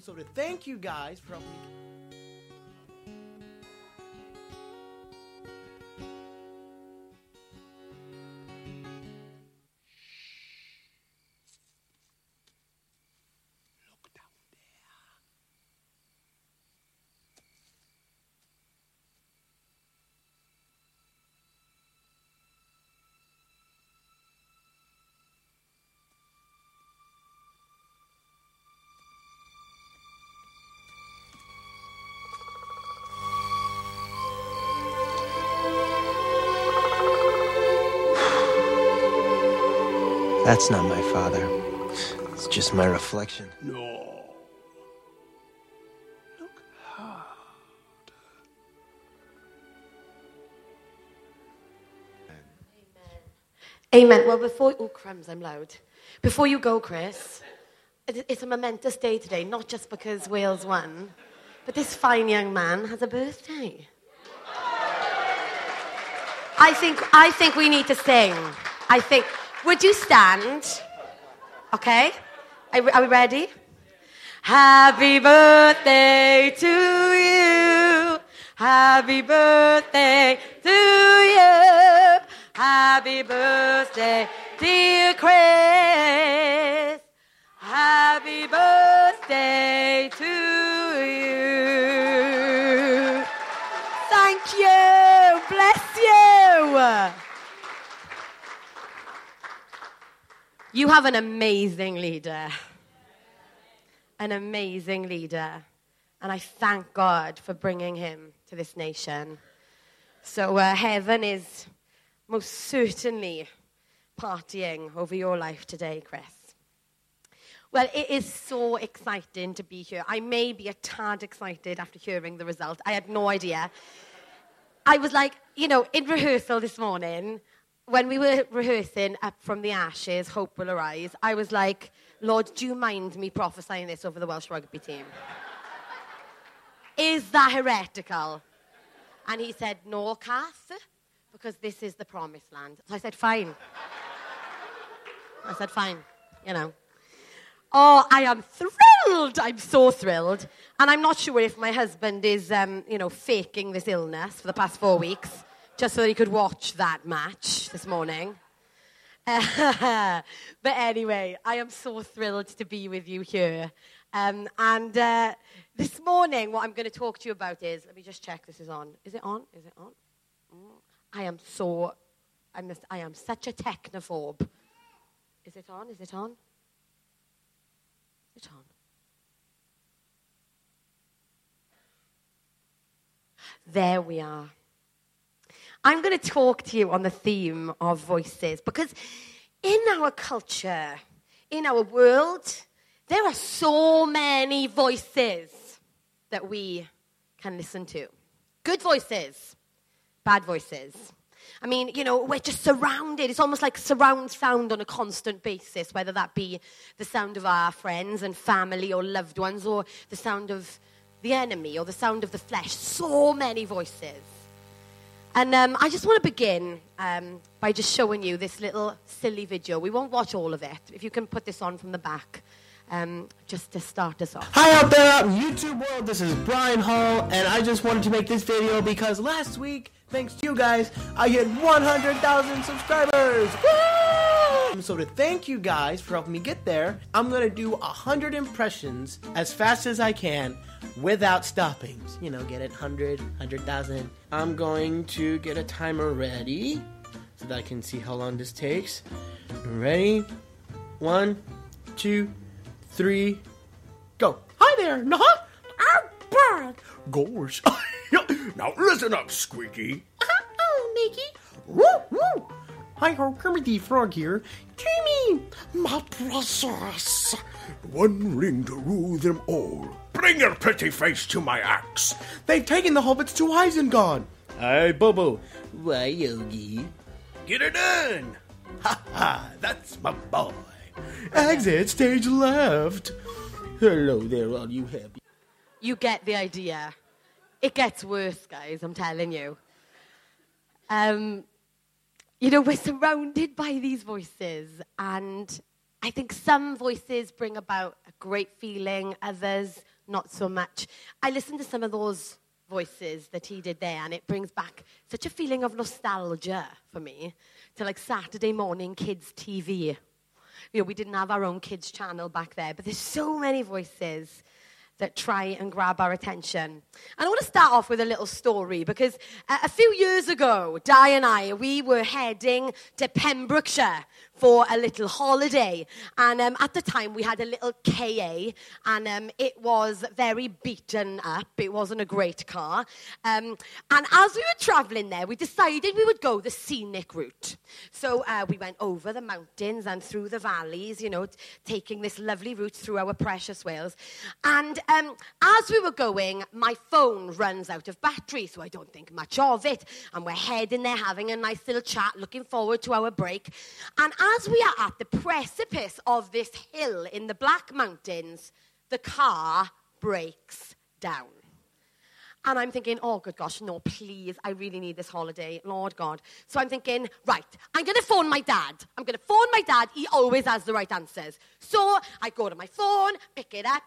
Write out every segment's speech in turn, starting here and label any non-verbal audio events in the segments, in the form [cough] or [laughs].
So to thank you guys for helping me. That's not my father. It's just my reflection. No. Look hard. Amen. Well, before oh crumbs, I'm loud. Before you go, Chris, it's a momentous day today, not just because Wales won, but this fine young man has a birthday. I think I think we need to sing. I think. Would you stand? Okay. Are, we- are we ready? Happy birthday to you. Happy birthday to you. Happy birthday, dear Chris. Happy birthday to you. You have an amazing leader an amazing leader. And I thank God for bringing him to this nation. So uh, heaven is most certainly partying over your life today, Chris. Well, it is so exciting to be here. I may be a tad excited after hearing the result. I had no idea. I was like, you know, in rehearsal this morning, when we were rehearsing Up from the Ashes, Hope Will Arise, I was like, Lord, do you mind me prophesying this over the Welsh rugby team? Is that heretical? And he said, No, Kath, because this is the promised land. So I said, Fine. I said, Fine, you know. Oh, I am thrilled. I'm so thrilled. And I'm not sure if my husband is, um, you know, faking this illness for the past four weeks just so that he could watch that match this morning. [laughs] but anyway, I am so thrilled to be with you here. Um, and uh, this morning, what I'm going to talk to you about is let me just check this is on. Is it on? Is it on? Mm. I am so, I am such a technophobe. Is it on? Is it on? Is it on? There we are. I'm going to talk to you on the theme of voices because in our culture, in our world, there are so many voices that we can listen to. Good voices, bad voices. I mean, you know, we're just surrounded. It's almost like surround sound on a constant basis, whether that be the sound of our friends and family or loved ones, or the sound of the enemy or the sound of the flesh. So many voices. And um, I just want to begin um, by just showing you this little silly video. We won't watch all of it. If you can put this on from the back, um, just to start us off. Hi out there, YouTube world. This is Brian Hall, and I just wanted to make this video because last week, thanks to you guys, I hit 100,000 subscribers. Woo! Um, so to thank you guys for helping me get there, I'm gonna do a 100 impressions as fast as I can without stopping. You know, get it 100, 100,000. I'm going to get a timer ready so that I can see how long this takes. Ready? One, two, three, go. Hi there, nah. I'm back. Gosh. now listen up, Squeaky. Uh-huh. Oh, Mickey. Woo, woo. Hi ho, Kermit the Frog here. Jamie, my precious. One ring to rule them all. Bring your pretty face to my axe. They've taken the hobbits to Isengard. Hey, Bobo. Why, Yogi? Get it in. Ha ha, that's my boy. Exit stage left. Hello there, all you happy. You get the idea. It gets worse, guys, I'm telling you. Um, you know, we're surrounded by these voices, and I think some voices bring about a great feeling, others not so much. I listened to some of those voices that he did there, and it brings back such a feeling of nostalgia for me to like Saturday morning kids' TV. You know, we didn't have our own kids' channel back there, but there's so many voices that try and grab our attention. And I want to start off with a little story because a few years ago, Di and I, we were heading to Pembrokeshire for a little holiday. And um, at the time, we had a little KA, and um, it was very beaten up. It wasn't a great car. Um, and as we were traveling there, we decided we would go the scenic route. So uh, we went over the mountains and through the valleys, you know, t- taking this lovely route through our precious Wales. And um, as we were going, my phone runs out of battery, so I don't think much of it. And we're heading there, having a nice little chat, looking forward to our break. And as we are at the precipice of this hill in the Black Mountains, the car breaks down. And I'm thinking, oh, good gosh, no, please, I really need this holiday, Lord God. So I'm thinking, right, I'm going to phone my dad. I'm going to phone my dad. He always has the right answers. So I go to my phone, pick it up,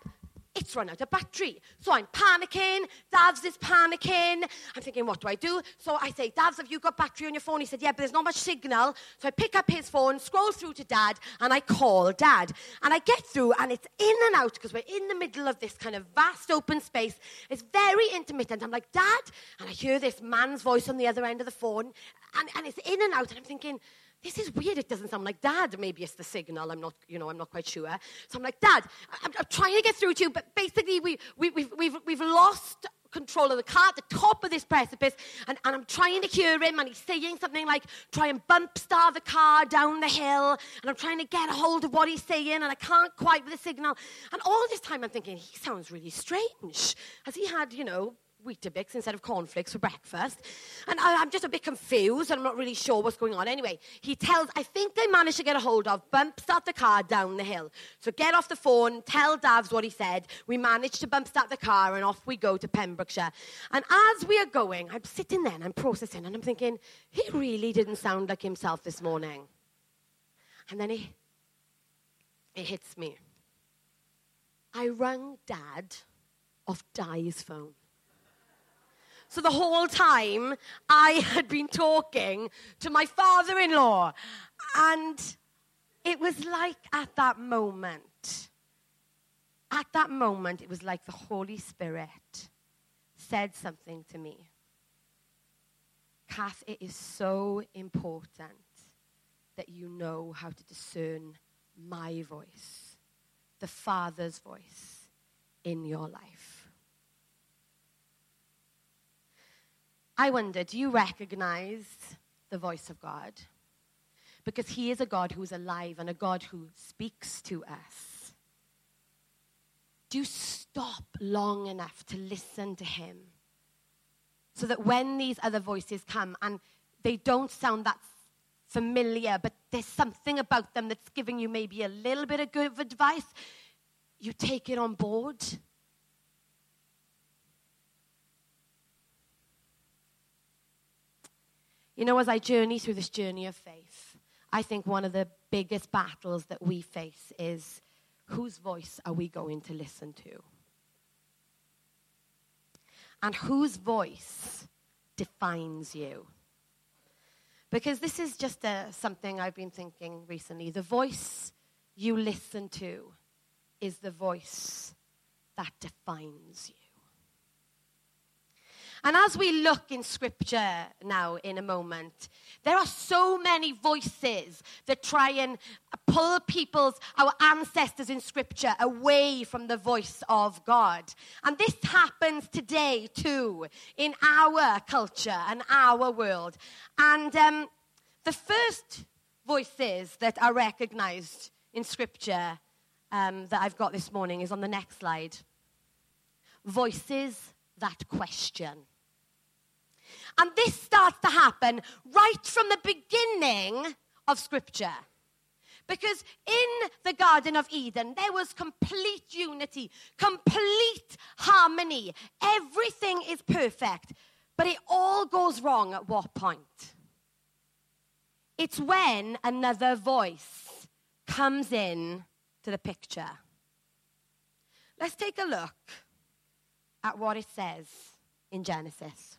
it's run out of battery. So I'm panicking. Davs is panicking. I'm thinking, what do I do? So I say, Davs, have you got battery on your phone? He said, yeah, but there's not much signal. So I pick up his phone, scroll through to Dad, and I call Dad. And I get through, and it's in and out because we're in the middle of this kind of vast open space. It's very intermittent. I'm like, Dad? And I hear this man's voice on the other end of the phone, and, and it's in and out. And I'm thinking, this is weird. It doesn't sound like dad. Maybe it's the signal. I'm not, you know, I'm not quite sure. So I'm like, dad, I'm, I'm trying to get through to you, but basically we, we, we've, we've, we've lost control of the car at the top of this precipice, and, and I'm trying to hear him, and he's saying something like, try and bump start the car down the hill, and I'm trying to get a hold of what he's saying, and I can't quite with the signal. And all this time I'm thinking, he sounds really strange. Has he had, you know, Weetabix instead of cornflakes for breakfast. And I, am just a bit confused and I'm not really sure what's going on. Anyway, he tells, I think they managed to get a hold of, bump start the car down the hill. So get off the phone, tell Davs what he said. We managed to bump start the car and off we go to Pembrokeshire. And as we are going, I'm sitting there and I'm processing and I'm thinking, he really didn't sound like himself this morning. And then he, it hits me. I rang Dad off Di's phone. So the whole time I [laughs] had been talking to my father in law. And it was like at that moment, at that moment, it was like the Holy Spirit said something to me. Kath, it is so important that you know how to discern my voice, the Father's voice in your life. I wonder, do you recognize the voice of God? Because He is a God who is alive and a God who speaks to us. Do you stop long enough to listen to Him? So that when these other voices come and they don't sound that familiar, but there's something about them that's giving you maybe a little bit of good advice, you take it on board You know, as I journey through this journey of faith, I think one of the biggest battles that we face is whose voice are we going to listen to? And whose voice defines you? Because this is just a, uh, something I've been thinking recently. The voice you listen to is the voice that defines you. And as we look in scripture now in a moment, there are so many voices that try and pull people's, our ancestors in scripture, away from the voice of God. And this happens today too in our culture and our world. And um, the first voices that are recognized in scripture um, that I've got this morning is on the next slide. Voices that question. And this starts to happen right from the beginning of Scripture. Because in the Garden of Eden, there was complete unity, complete harmony. Everything is perfect. But it all goes wrong at what point? It's when another voice comes in to the picture. Let's take a look at what it says in Genesis.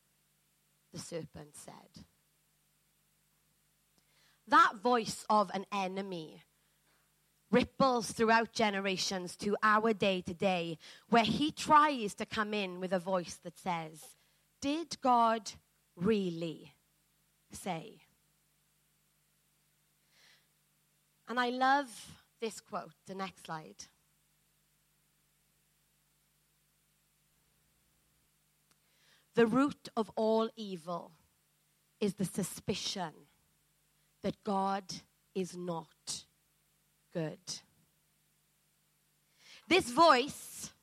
the serpent said. That voice of an enemy ripples throughout generations to our day today, where he tries to come in with a voice that says, Did God really say? And I love this quote, the next slide. The root of all evil is the suspicion that God is not good. This voice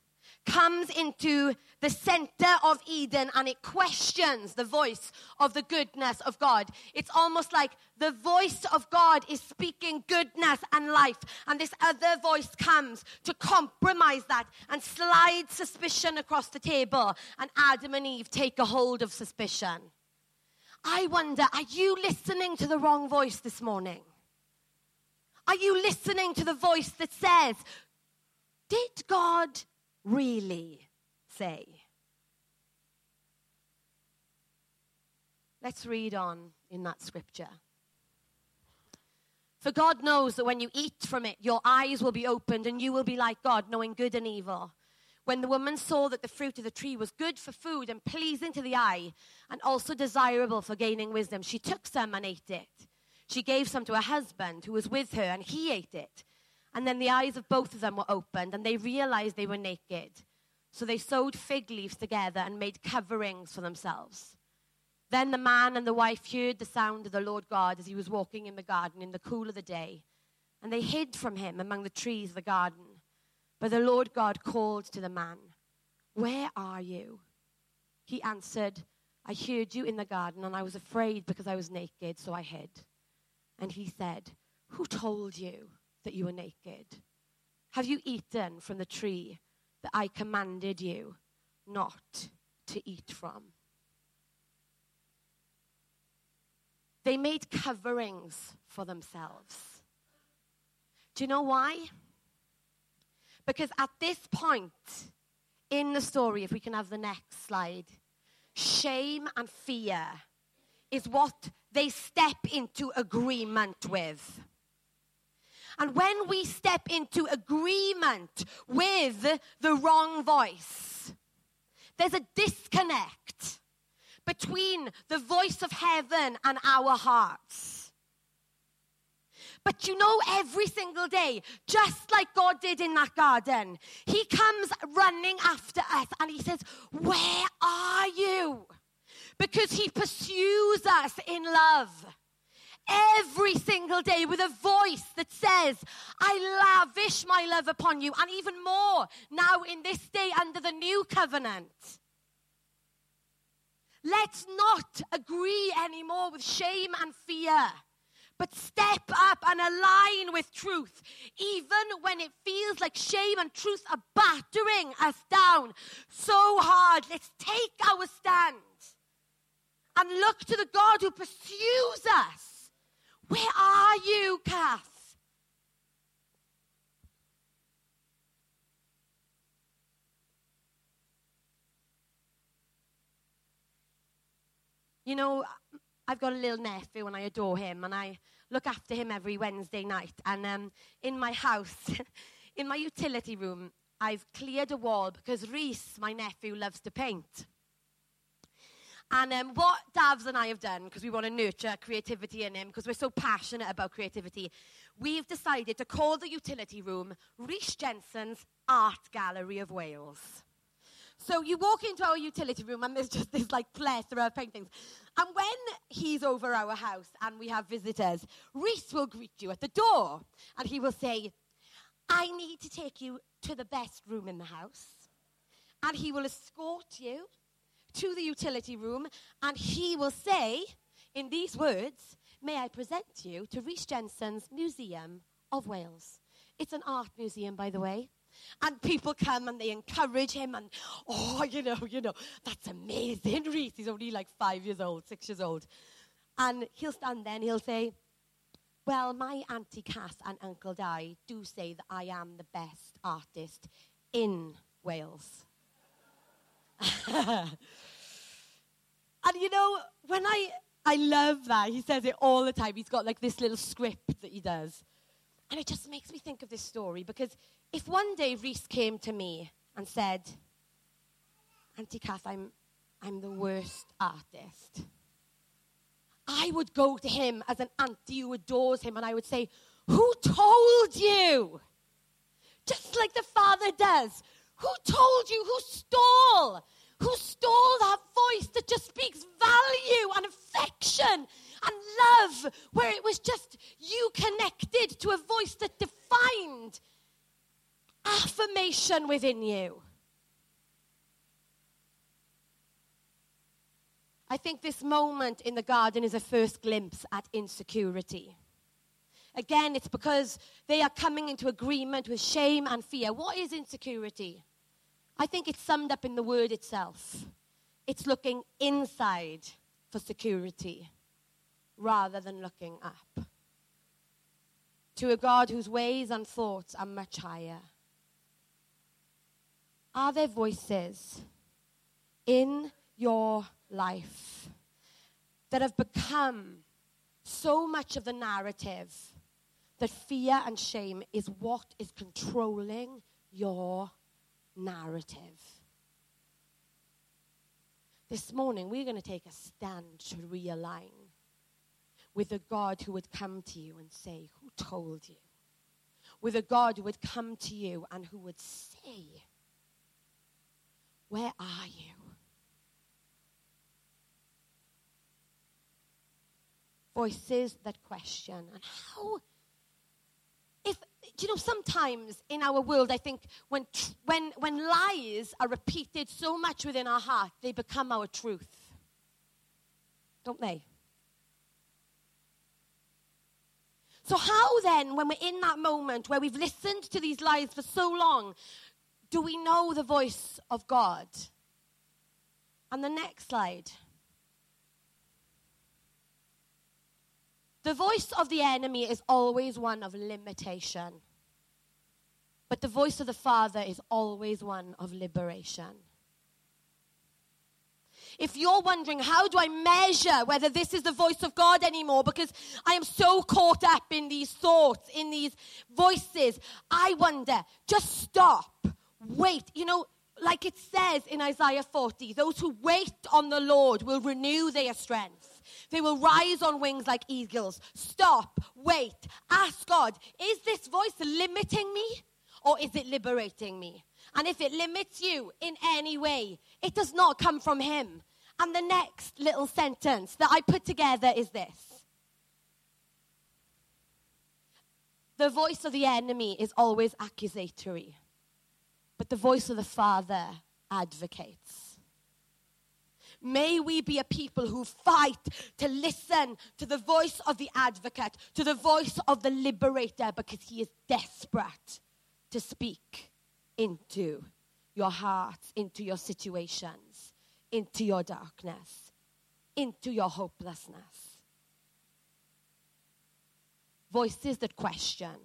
comes into the center of Eden and it questions the voice of the goodness of God. It's almost like the voice of God is speaking goodness and life, and this other voice comes to compromise that and slide suspicion across the table, and Adam and Eve take a hold of suspicion. I wonder, are you listening to the wrong voice this morning? Are you listening to the voice that says, Did God really say? Let's read on in that scripture. For God knows that when you eat from it, your eyes will be opened and you will be like God, knowing good and evil. When the woman saw that the fruit of the tree was good for food and pleasing to the eye, and also desirable for gaining wisdom, she took some and ate it. She gave some to her husband who was with her, and he ate it. And then the eyes of both of them were opened, and they realized they were naked. So they sewed fig leaves together and made coverings for themselves. Then the man and the wife heard the sound of the Lord God as he was walking in the garden in the cool of the day. And they hid from him among the trees of the garden. But the Lord God called to the man, Where are you? He answered, I heard you in the garden, and I was afraid because I was naked, so I hid. And he said, Who told you that you were naked? Have you eaten from the tree that I commanded you not to eat from? They made coverings for themselves. Do you know why? Because at this point in the story, if we can have the next slide, shame and fear is what they step into agreement with. And when we step into agreement with the wrong voice, there's a disconnect between the voice of heaven and our hearts. But you know, every single day, just like God did in that garden, He comes running after us and He says, Where are you? Because He pursues us in love every single day with a voice that says, I lavish my love upon you, and even more now in this day under the new covenant. Let's not agree anymore with shame and fear, but step up and align with truth, even when it feels like shame and truth are battering us down so hard. Let's take our stand and look to the God who pursues us. Where are you, Kath? You know, I've got a little nephew and I adore him and I look after him every Wednesday night. And um, in my house, [laughs] in my utility room, I've cleared a wall because Reese, my nephew, loves to paint. And um, what Davs and I have done, because we want to nurture creativity in him, because we're so passionate about creativity, we've decided to call the utility room Reese Jensen's Art Gallery of Wales. So you walk into our utility room and there's just this like plethora of paintings. And when he's over our house and we have visitors, Reese will greet you at the door and he will say, I need to take you to the best room in the house. And he will escort you to the utility room and he will say, in these words, May I present you to Rhys Jensen's Museum of Wales? It's an art museum, by the way. And people come and they encourage him and, oh, you know, you know, that's amazing, Rhys. He's only like five years old, six years old. And he'll stand there and he'll say, well, my Auntie Kath and Uncle Di do say that I am the best artist in Wales. [laughs] and you know, when I, I love that, he says it all the time. He's got like this little script that he does. And it just makes me think of this story because if one day Reese came to me and said, Auntie Kath, I'm, I'm the worst artist, I would go to him as an auntie who adores him and I would say, Who told you? Just like the father does. Who told you? Who stole? Who stole that voice that just speaks value and affection and love, where it was just you connected to a voice that defined affirmation within you? I think this moment in the garden is a first glimpse at insecurity. Again, it's because they are coming into agreement with shame and fear. What is insecurity? I think it's summed up in the word itself. It's looking inside for security rather than looking up. To a God whose ways and thoughts are much higher. Are there voices in your life that have become so much of the narrative that fear and shame is what is controlling your narrative. This morning, we're going to take a stand to realign with a God who would come to you and say, Who told you? With a God who would come to you and who would say, Where are you? Voices that question. And how you know sometimes in our world i think when when when lies are repeated so much within our heart they become our truth. Don't they? So how then when we're in that moment where we've listened to these lies for so long do we know the voice of god? And the next slide. The voice of the enemy is always one of limitation. But the voice of the Father is always one of liberation. If you're wondering, how do I measure whether this is the voice of God anymore? Because I am so caught up in these thoughts, in these voices, I wonder, just stop, wait. You know, like it says in Isaiah 40, those who wait on the Lord will renew their strength. They will rise on wings like eagles. Stop, wait, ask God, is this voice limiting me or is it liberating me? And if it limits you in any way, it does not come from Him. And the next little sentence that I put together is this The voice of the enemy is always accusatory, but the voice of the Father advocates. May we be a people who fight to listen to the voice of the advocate, to the voice of the liberator, because he is desperate to speak into your hearts, into your situations, into your darkness, into your hopelessness. Voices that question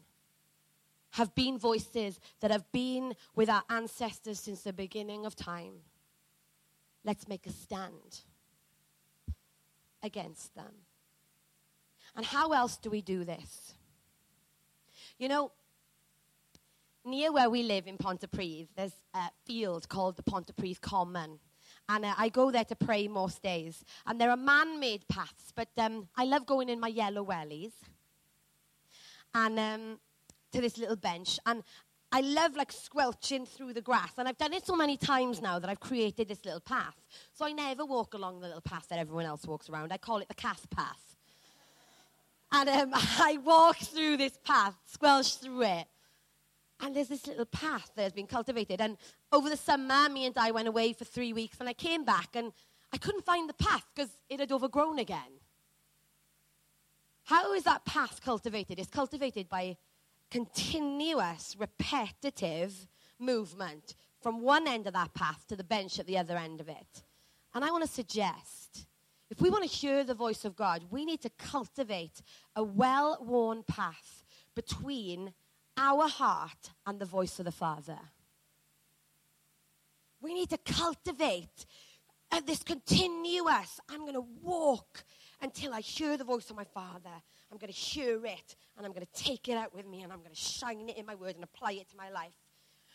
have been voices that have been with our ancestors since the beginning of time let's make a stand against them. And how else do we do this? You know, near where we live in Pontypridd, there's a field called the Pontypridd Common. And uh, I go there to pray most days. And there are man made paths, but um, I love going in my yellow wellies and um, to this little bench. And I love like squelching through the grass. And I've done it so many times now that I've created this little path. So I never walk along the little path that everyone else walks around. I call it the Kath path. And um, [laughs] I walk through this path, squelch through it. And there's this little path that has been cultivated. And over the summer, me and I went away for three weeks, and I came back, and I couldn't find the path because it had overgrown again. How is that path cultivated? It's cultivated by continuous, repetitive movement from one end of that path to the bench at the other end of it. And I want to suggest if we want to hear the voice of God, we need to cultivate a well worn path between our heart and the voice of the Father. We need to cultivate uh, this continuous, I'm going to walk until I hear the voice of my Father. I'm going to hear it and I'm going to take it out with me and I'm going to shine it in my word and apply it to my life.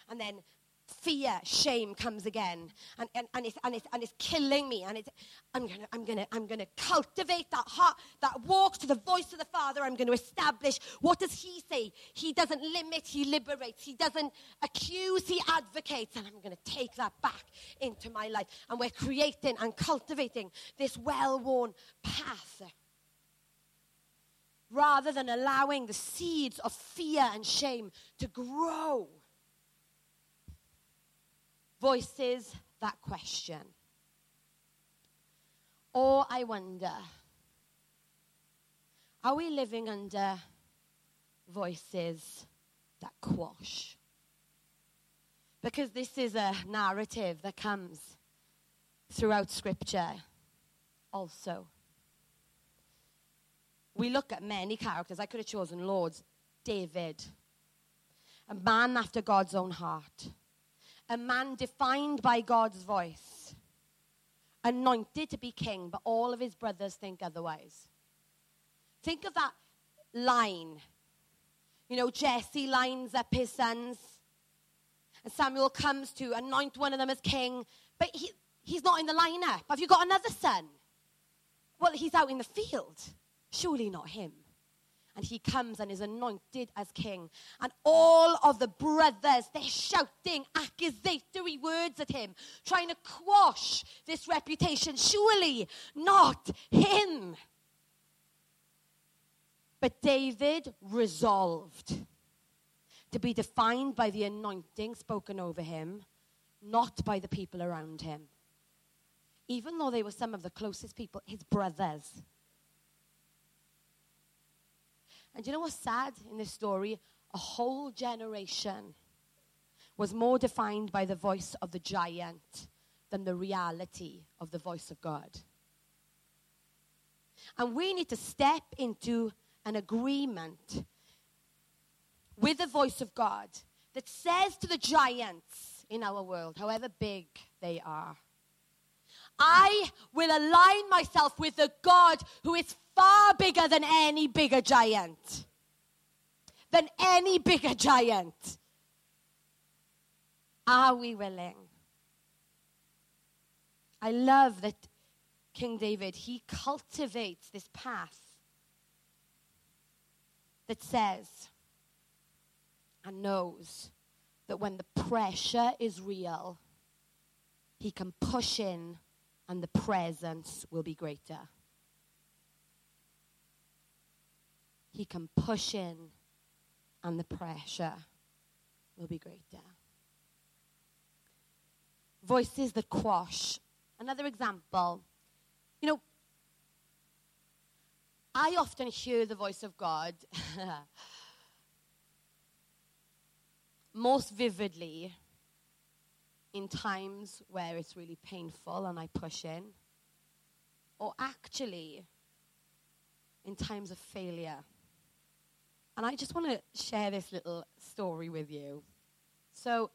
And then fear, shame comes again, and, and, and, it's, and, it's, and it's killing me. And it's, I'm going to I'm gonna, I'm gonna cultivate that heart that walks to the voice of the Father. I'm going to establish what does He say? He doesn't limit, He liberates. He doesn't accuse, He advocates. And I'm going to take that back into my life. And we're creating and cultivating this well worn path rather than allowing the seeds of fear and shame to grow voices that question. Or I wonder, are we living under voices that quash? Because this is a narrative that comes throughout Scripture also. We look at many characters. I could have chosen Lord's David, a man after God's own heart a man defined by God's voice, anointed to be king, but all of his brothers think otherwise. Think of that line. You know, Jesse lines up his sons, and Samuel comes to anoint one of them as king, but he, he's not in the lineup. Have you got another son? Well, he's out in the field. Surely not him and he comes and is anointed as king. And all of the brothers, they're shouting accusatory words at him, trying to quash this reputation. Surely not him. But David resolved to be defined by the anointing spoken over him, not by the people around him. Even though they were some of the closest people, his brothers. And you know what's sad in this story? A whole generation was more defined by the voice of the giant than the reality of the voice of God. And we need to step into an agreement with the voice of God that says to the giants in our world, however big they are, I will align myself with the God who is far bigger than any bigger giant. Than any bigger giant. Are we willing? I love that King David, he cultivates this path that says and knows that when the pressure is real, he can push in and the presence will be greater. He can push in and the pressure will be greater. Voices that quash. Another example. You know, I often hear the voice of God [laughs] most vividly in times where it's really painful and I push in, or actually in times of failure. And I just want to share this little story with you. So,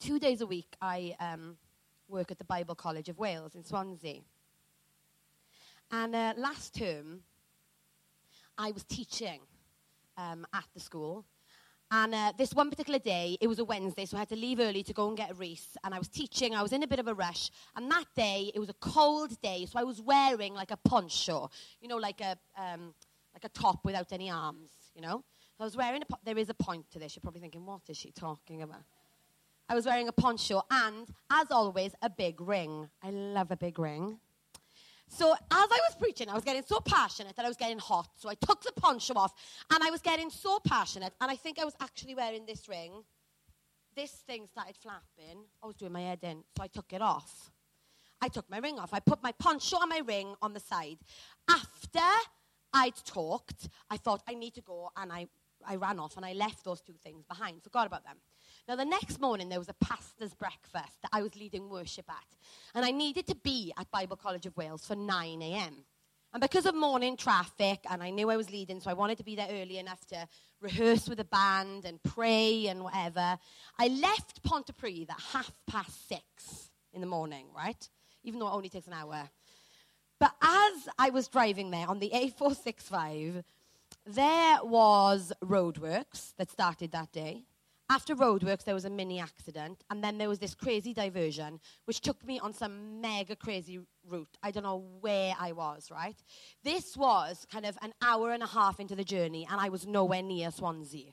two days a week, I um, work at the Bible College of Wales in Swansea. And uh, last term, I was teaching um, at the school. And uh, this one particular day, it was a Wednesday, so I had to leave early to go and get a Reese. And I was teaching, I was in a bit of a rush. And that day, it was a cold day, so I was wearing like a poncho, you know, like a, um, like a top without any arms, you know. So I was wearing a, po- there is a point to this. You're probably thinking, what is she talking about? I was wearing a poncho and, as always, a big ring. I love a big ring. So as I was preaching, I was getting so passionate that I was getting hot. So I took the poncho off and I was getting so passionate. And I think I was actually wearing this ring. This thing started flapping. I was doing my head in. So I took it off. I took my ring off. I put my poncho and my ring on the side. After I'd talked, I thought I need to go and I, I ran off and I left those two things behind, forgot about them. Now, the next morning, there was a pastor's breakfast that I was leading worship at. And I needed to be at Bible College of Wales for 9 a.m. And because of morning traffic, and I knew I was leading, so I wanted to be there early enough to rehearse with the band and pray and whatever, I left Pontypridd at half past six in the morning, right? Even though it only takes an hour. But as I was driving there on the A465, there was roadworks that started that day. After roadworks, there was a mini accident, and then there was this crazy diversion, which took me on some mega crazy route. I don't know where I was, right? This was kind of an hour and a half into the journey, and I was nowhere near Swansea.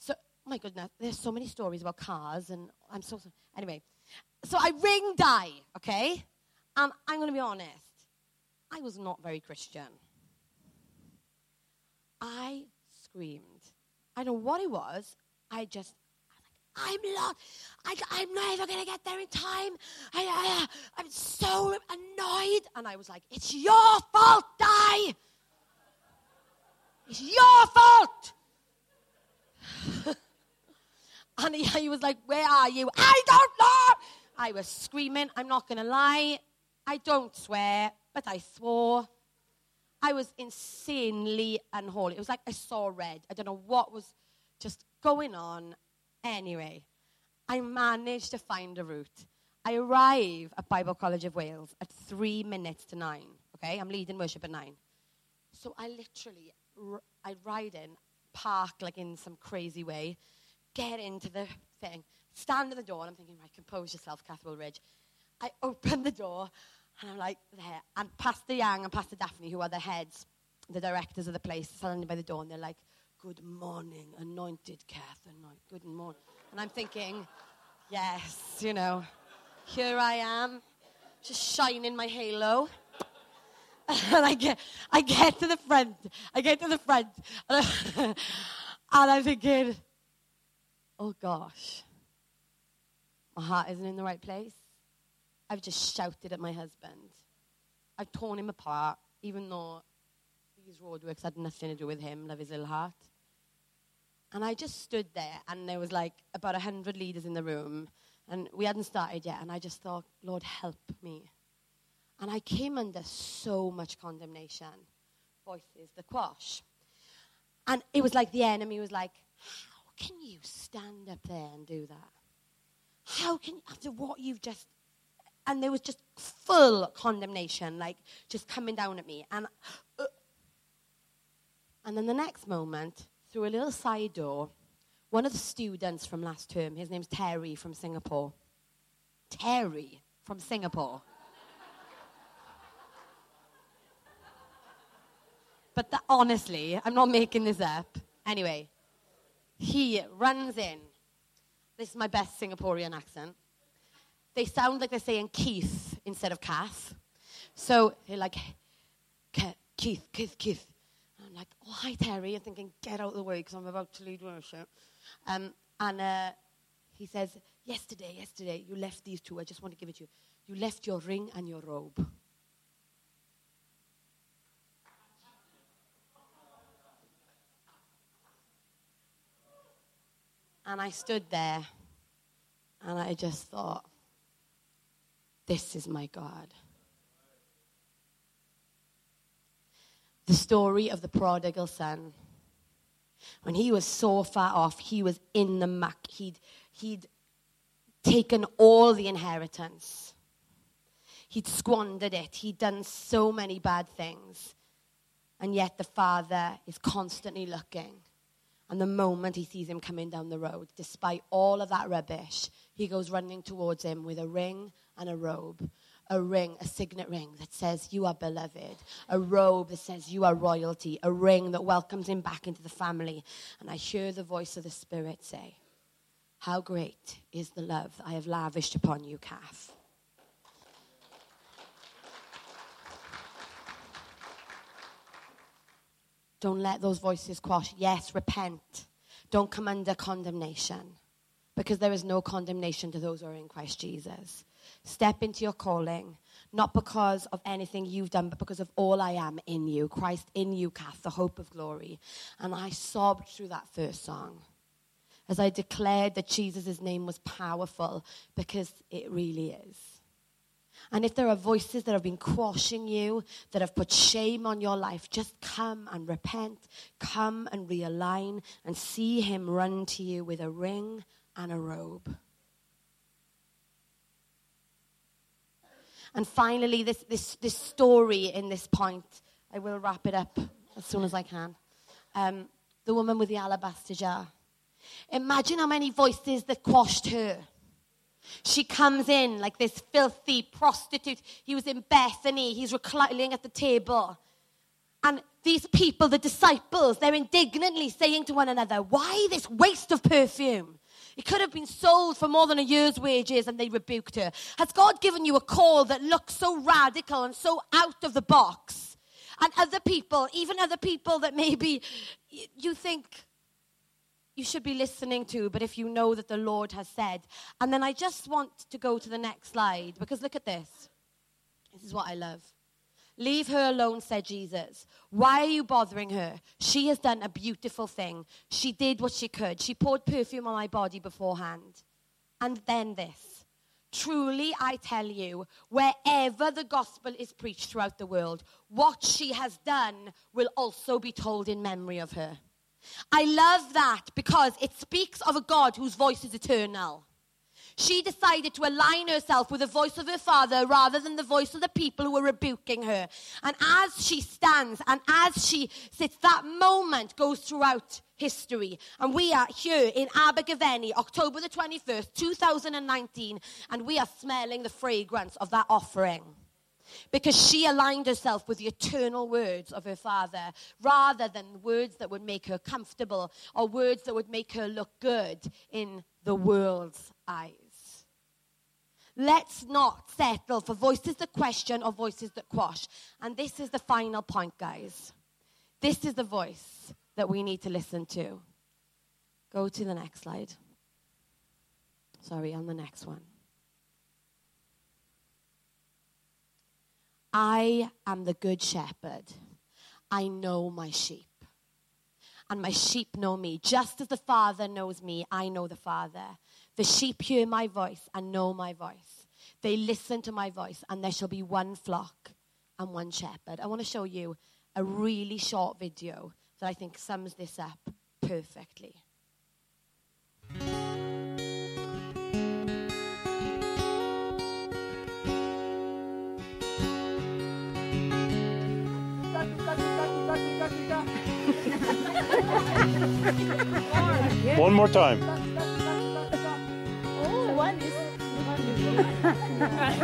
So, my goodness, there's so many stories about cars, and I'm so. Anyway, so I ring Di, okay? And I'm going to be honest, I was not very Christian. I screamed. I don't know what it was. I just, I'm lost. I, I'm never going to get there in time. I, I, uh, I'm so annoyed. And I was like, it's your fault, Di. It's your fault. [laughs] and he, he was like, where are you? I don't know. I was screaming. I'm not going to lie. I don't swear, but I swore. I was insanely unholy. It was like I saw red. I don't know what was just going on. Anyway, I managed to find a route. I arrive at Bible College of Wales at three minutes to nine. Okay, I'm leading worship at nine. So I literally, I ride in, park like in some crazy way, get into the thing, stand at the door, and I'm thinking, right, compose yourself, Cathwell Ridge. I open the door, and I'm like, there. And Pastor Yang and Pastor Daphne, who are the heads, the directors of the place, standing by the door, and they're like, Good morning, anointed Kath. Anoint, good morning. And I'm thinking, yes, you know, here I am, just shining my halo. [laughs] and I get, I get to the front. I get to the front. And, I, [laughs] and I'm thinking, oh gosh, my heart isn't in the right place. I've just shouted at my husband. I've torn him apart, even though these roadworks had nothing to do with him, love his little heart. And I just stood there, and there was like about 100 leaders in the room, and we hadn't started yet. And I just thought, Lord, help me. And I came under so much condemnation. Voices, the quash. And it was like the enemy was like, How can you stand up there and do that? How can, after what you've just. And there was just full condemnation, like just coming down at me. And, uh, and then the next moment, through a little side door, one of the students from last term, his name's Terry from Singapore. Terry from Singapore. but the, honestly, I'm not making this up. Anyway, he runs in. This is my best Singaporean accent. They sound like they're saying Keith instead of Kath. So they're like, Keith, Keith, Keith. I'm like, oh, hi, Terry. I'm thinking, get out of the way because I'm about to lead worship. Um, and uh, he says, yesterday, yesterday, you left these two. I just want to give it to you. You left your ring and your robe. And I stood there and I just thought, this is my God. The story of the prodigal son. When he was so far off, he was in the muck. He'd, he'd taken all the inheritance, he'd squandered it, he'd done so many bad things. And yet the father is constantly looking. And the moment he sees him coming down the road, despite all of that rubbish, he goes running towards him with a ring and a robe a ring, a signet ring that says, You are beloved, a robe that says, You are royalty, a ring that welcomes him back into the family. And I hear the voice of the Spirit say, How great is the love I have lavished upon you, Kath. Don't let those voices quash. Yes, repent. Don't come under condemnation because there is no condemnation to those who are in Christ Jesus. Step into your calling, not because of anything you've done, but because of all I am in you. Christ in you, Kath, the hope of glory. And I sobbed through that first song as I declared that Jesus' name was powerful because it really is. And if there are voices that have been quashing you, that have put shame on your life, just come and repent. Come and realign and see Him run to you with a ring and a robe. And finally, this, this, this story in this point, I will wrap it up as soon as I can. Um, the woman with the alabaster jar. Imagine how many voices that quashed her. She comes in like this filthy prostitute. He was in Bethany. He's reclining at the table. And these people, the disciples, they're indignantly saying to one another, Why this waste of perfume? It could have been sold for more than a year's wages, and they rebuked her. Has God given you a call that looks so radical and so out of the box? And other people, even other people that maybe you think, you should be listening to, but if you know that the Lord has said. And then I just want to go to the next slide because look at this. This is what I love. Leave her alone, said Jesus. Why are you bothering her? She has done a beautiful thing. She did what she could. She poured perfume on my body beforehand. And then this. Truly, I tell you, wherever the gospel is preached throughout the world, what she has done will also be told in memory of her. I love that because it speaks of a God whose voice is eternal. She decided to align herself with the voice of her father rather than the voice of the people who were rebuking her. And as she stands and as she sits, that moment goes throughout history. And we are here in Abergavenny, October the 21st, 2019, and we are smelling the fragrance of that offering because she aligned herself with the eternal words of her father rather than words that would make her comfortable or words that would make her look good in the world's eyes. Let's not settle for voices that question or voices that quash. And this is the final point, guys. This is the voice that we need to listen to. Go to the next slide. Sorry, on the next one. I am the good shepherd. I know my sheep. And my sheep know me. Just as the Father knows me, I know the Father. The sheep hear my voice and know my voice. They listen to my voice, and there shall be one flock and one shepherd. I want to show you a really short video that I think sums this up perfectly. One more time.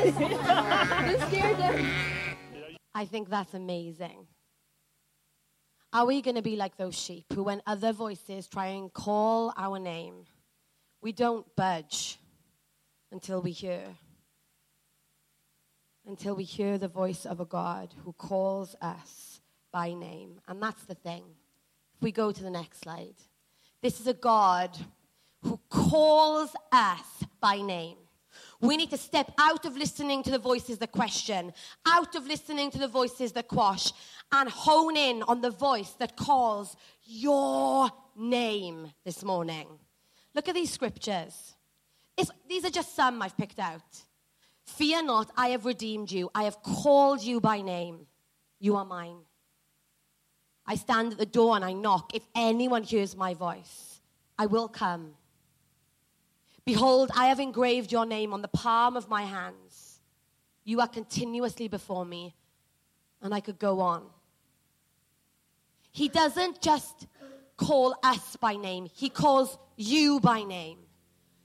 [laughs] I think that's amazing. Are we going to be like those sheep who, when other voices try and call our name, we don't budge until we hear? until we hear the voice of a God who calls us by name. And that's the thing. If we go to the next slide, this is a God who calls us by name. We need to step out of listening to the voices that question, out of listening to the voices that quash, and hone in on the voice that calls your name this morning. Look at these scriptures. It's, these are just some I've picked out. Fear not, I have redeemed you. I have called you by name. You are mine. I stand at the door and I knock. If anyone hears my voice, I will come. Behold, I have engraved your name on the palm of my hands. You are continuously before me, and I could go on. He doesn't just call us by name, He calls you by name.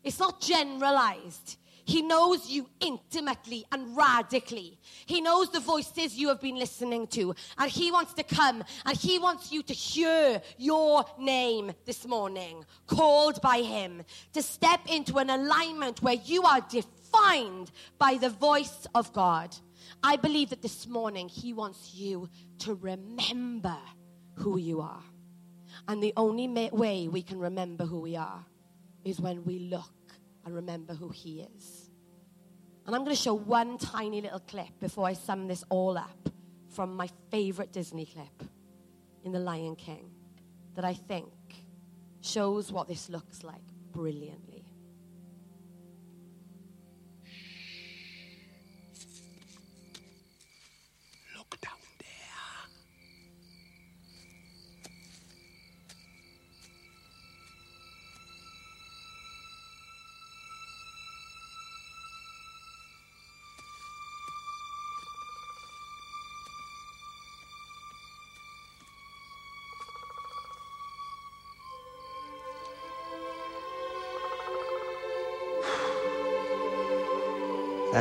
It's not generalized. He knows you intimately and radically. He knows the voices you have been listening to. And He wants to come and He wants you to hear your name this morning, called by Him, to step into an alignment where you are defined by the voice of God. I believe that this morning He wants you to remember who you are. And the only way we can remember who we are is when we look and remember who He is. And I'm going to show one tiny little clip before I sum this all up from my favorite Disney clip in The Lion King that I think shows what this looks like brilliantly.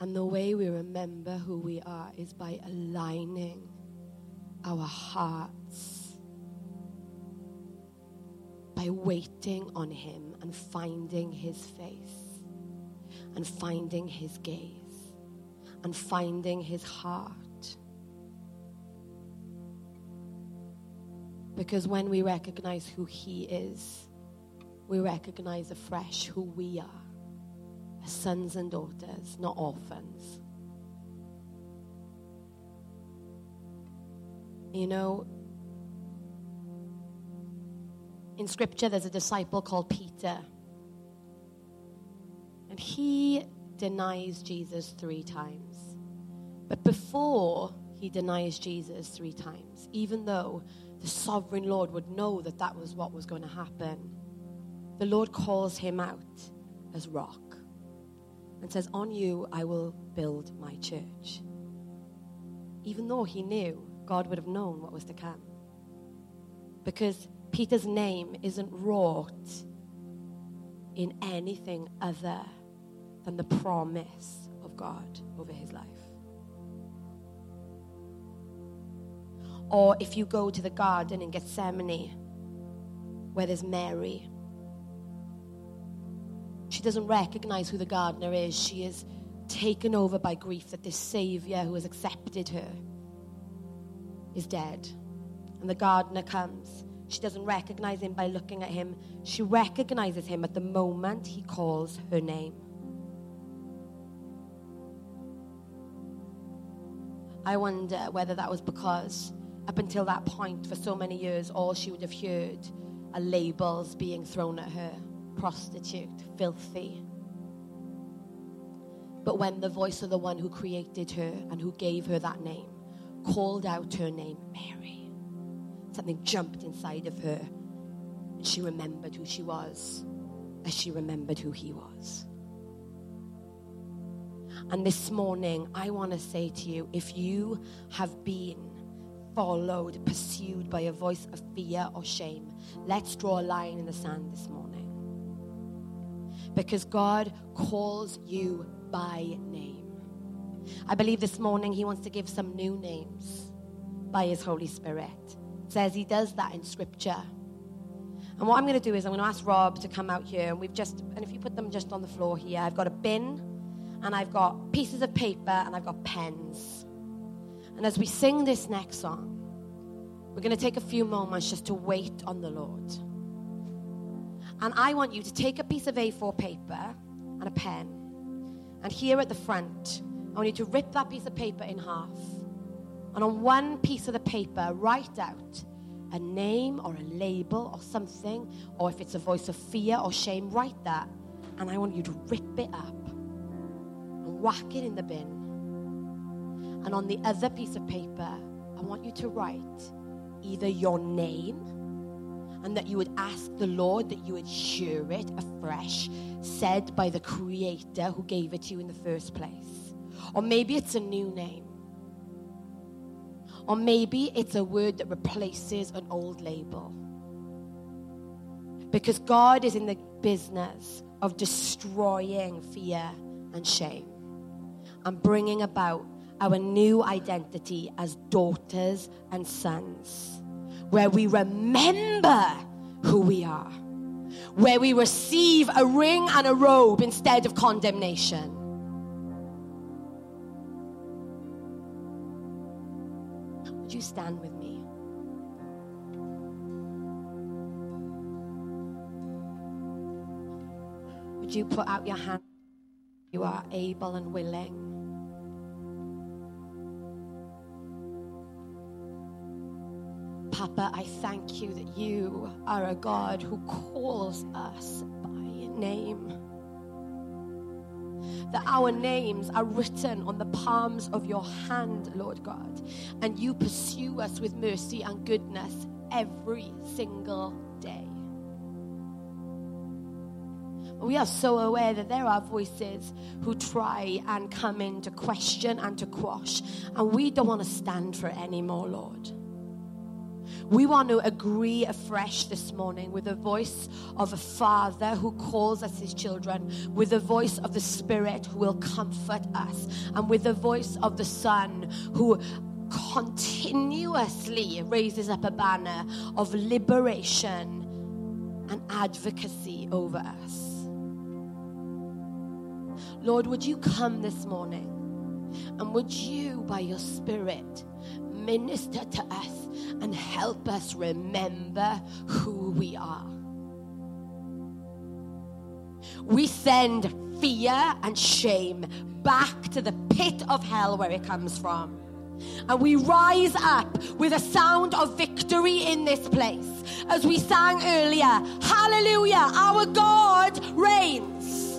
And the way we remember who we are is by aligning our hearts, by waiting on Him and finding His face, and finding His gaze, and finding His heart. Because when we recognize who He is, we recognize afresh who we are sons and daughters, not orphans. You know, in scripture, there's a disciple called Peter, and he denies Jesus three times. But before he denies Jesus three times, even though the sovereign Lord would know that that was what was going to happen, the Lord calls him out as rock and says, On you I will build my church. Even though he knew God would have known what was to come. Because Peter's name isn't wrought in anything other than the promise of God over his life. Or if you go to the garden in Gethsemane, where there's Mary, doesn't recognize who the gardener is. She is taken over by grief that this Savior who has accepted her is dead. And the gardener comes. She doesn't recognize him by looking at him. She recognizes him at the moment he calls her name. I wonder whether that was because, up until that point, for so many years, all she would have heard are labels being thrown at her prostitute, filthy. But when the voice of the one who created her and who gave her that name called out her name, Mary, something jumped inside of her and she remembered who she was as she remembered who he was. And this morning, I want to say to you if you have been followed, pursued by a voice of fear or shame, let's draw a line in the sand this morning. Because God calls you by name. I believe this morning He wants to give some new names by His Holy Spirit. It says He does that in Scripture. And what I'm going to do is I'm going to ask Rob to come out here, and we've just, and if you put them just on the floor here, I've got a bin, and I've got pieces of paper, and I've got pens. And as we sing this next song, we're going to take a few moments just to wait on the Lord. And I want you to take a piece of A4 paper and a pen. And here at the front, I want you to rip that piece of paper in half. And on one piece of the paper, write out a name or a label or something, or if it's a voice of fear or shame, write that. And I want you to rip it up and whack it in the bin. And on the other piece of paper, I want you to write either your name and that you would ask the Lord that you would hear it afresh, said by the Creator who gave it to you in the first place. Or maybe it's a new name. Or maybe it's a word that replaces an old label. Because God is in the business of destroying fear and shame and bringing about our new identity as daughters and sons, where we remember who we are, where we receive a ring and a robe instead of condemnation. Would you stand with me? Would you put out your hand? You are able and willing. Papa, I thank you that you are a God who calls us by name. That our names are written on the palms of your hand, Lord God, and you pursue us with mercy and goodness every single day. We are so aware that there are voices who try and come in to question and to quash, and we don't want to stand for it anymore, Lord. We want to agree afresh this morning with the voice of a father who calls us his children, with the voice of the Spirit who will comfort us, and with the voice of the Son who continuously raises up a banner of liberation and advocacy over us. Lord, would you come this morning and would you, by your Spirit, minister to us and help us remember who we are. We send fear and shame back to the pit of hell where it comes from. And we rise up with a sound of victory in this place. As we sang earlier, Hallelujah, our God reigns.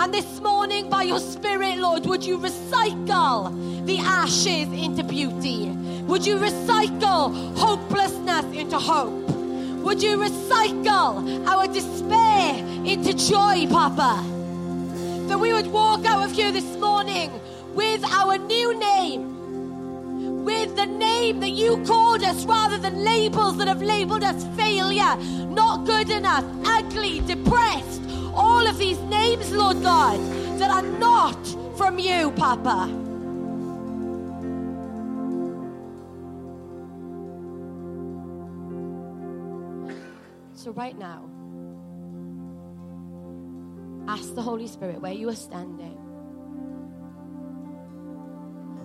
And this morning, by your Spirit, Lord, would you recycle the ashes into beauty? Would you recycle hopelessness into hope? Would you recycle our despair into joy, Papa? That we would walk out of here this morning with our new name, with the name that you called us rather than labels that have labeled us failure, not good enough, ugly, depressed. All of these names, Lord God, that are not from you, Papa. So, right now, ask the Holy Spirit where you are standing.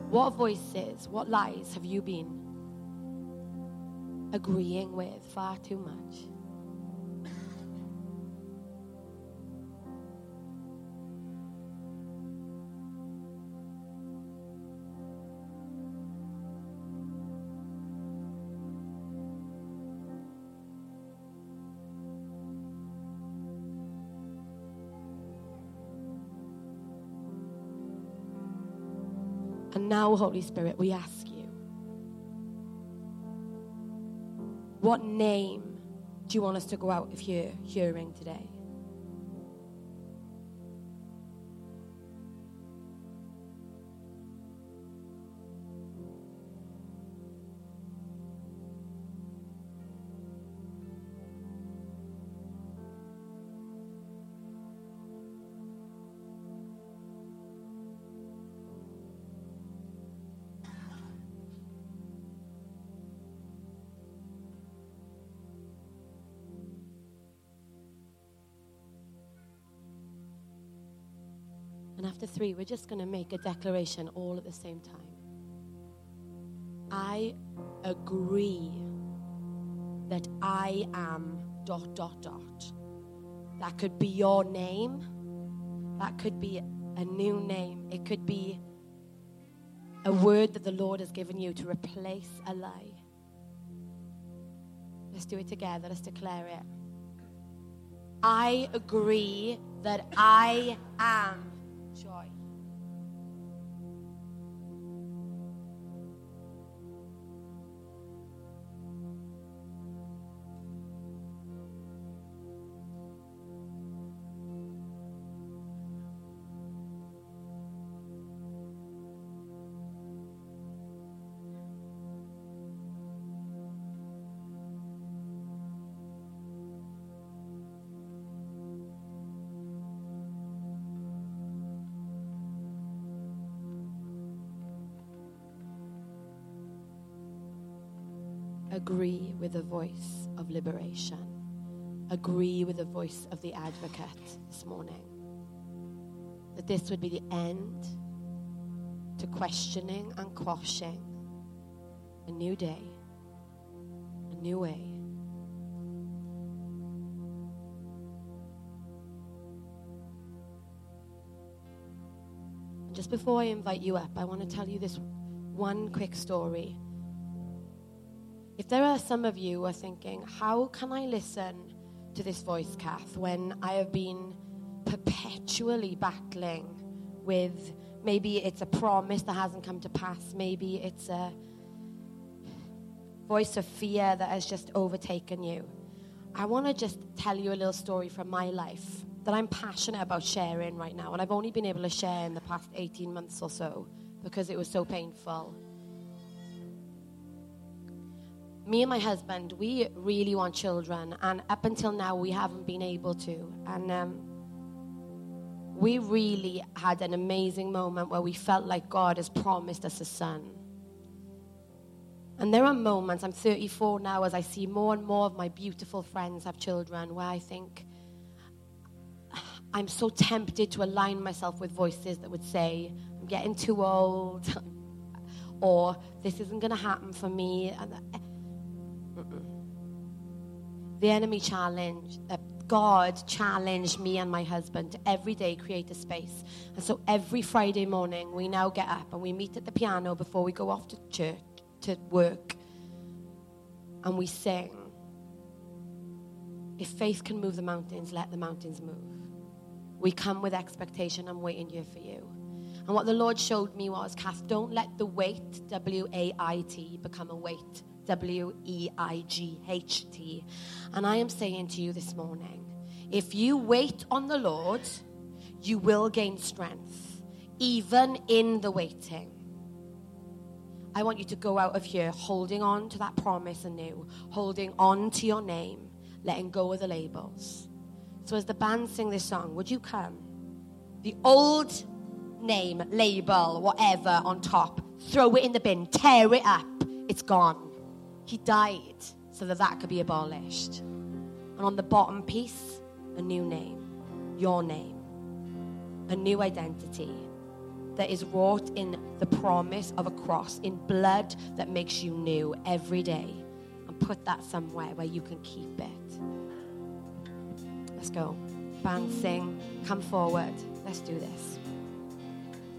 What voices, what lies have you been agreeing with far too much? And now, Holy Spirit, we ask you what name do you want us to go out of here hearing today? Three, we're just going to make a declaration all at the same time. I agree that I am dot, dot, dot. That could be your name. That could be a new name. It could be a word that the Lord has given you to replace a lie. Let's do it together. Let's declare it. I agree that I am joy. Agree with the voice of liberation. Agree with the voice of the advocate this morning. That this would be the end to questioning and quashing a new day, a new way. Just before I invite you up, I want to tell you this one quick story. If there are some of you who are thinking, how can I listen to this voice, Kath, when I have been perpetually battling with maybe it's a promise that hasn't come to pass, maybe it's a voice of fear that has just overtaken you. I want to just tell you a little story from my life that I'm passionate about sharing right now. And I've only been able to share in the past 18 months or so because it was so painful. Me and my husband, we really want children. And up until now, we haven't been able to. And um, we really had an amazing moment where we felt like God has promised us a son. And there are moments, I'm 34 now, as I see more and more of my beautiful friends have children, where I think, I'm so tempted to align myself with voices that would say, I'm getting too old, [laughs] or this isn't going to happen for me. And. The enemy challenged, uh, God challenged me and my husband to every day create a space. And so every Friday morning, we now get up and we meet at the piano before we go off to church, to work, and we sing. If faith can move the mountains, let the mountains move. We come with expectation. I'm waiting here for you. And what the Lord showed me was, Kath, don't let the weight, W A I T, become a weight, W E I G H T. And I am saying to you this morning, if you wait on the Lord, you will gain strength, even in the waiting. I want you to go out of here holding on to that promise anew, holding on to your name, letting go of the labels. So, as the band sing this song, would you come? The old name, label, whatever on top. Throw it in the bin, tear it up. It's gone. He died so that that could be abolished. And on the bottom piece, a new name, your name, a new identity that is wrought in the promise of a cross, in blood that makes you new every day. And put that somewhere where you can keep it. Let's go. Band, sing, come forward. Let's do this.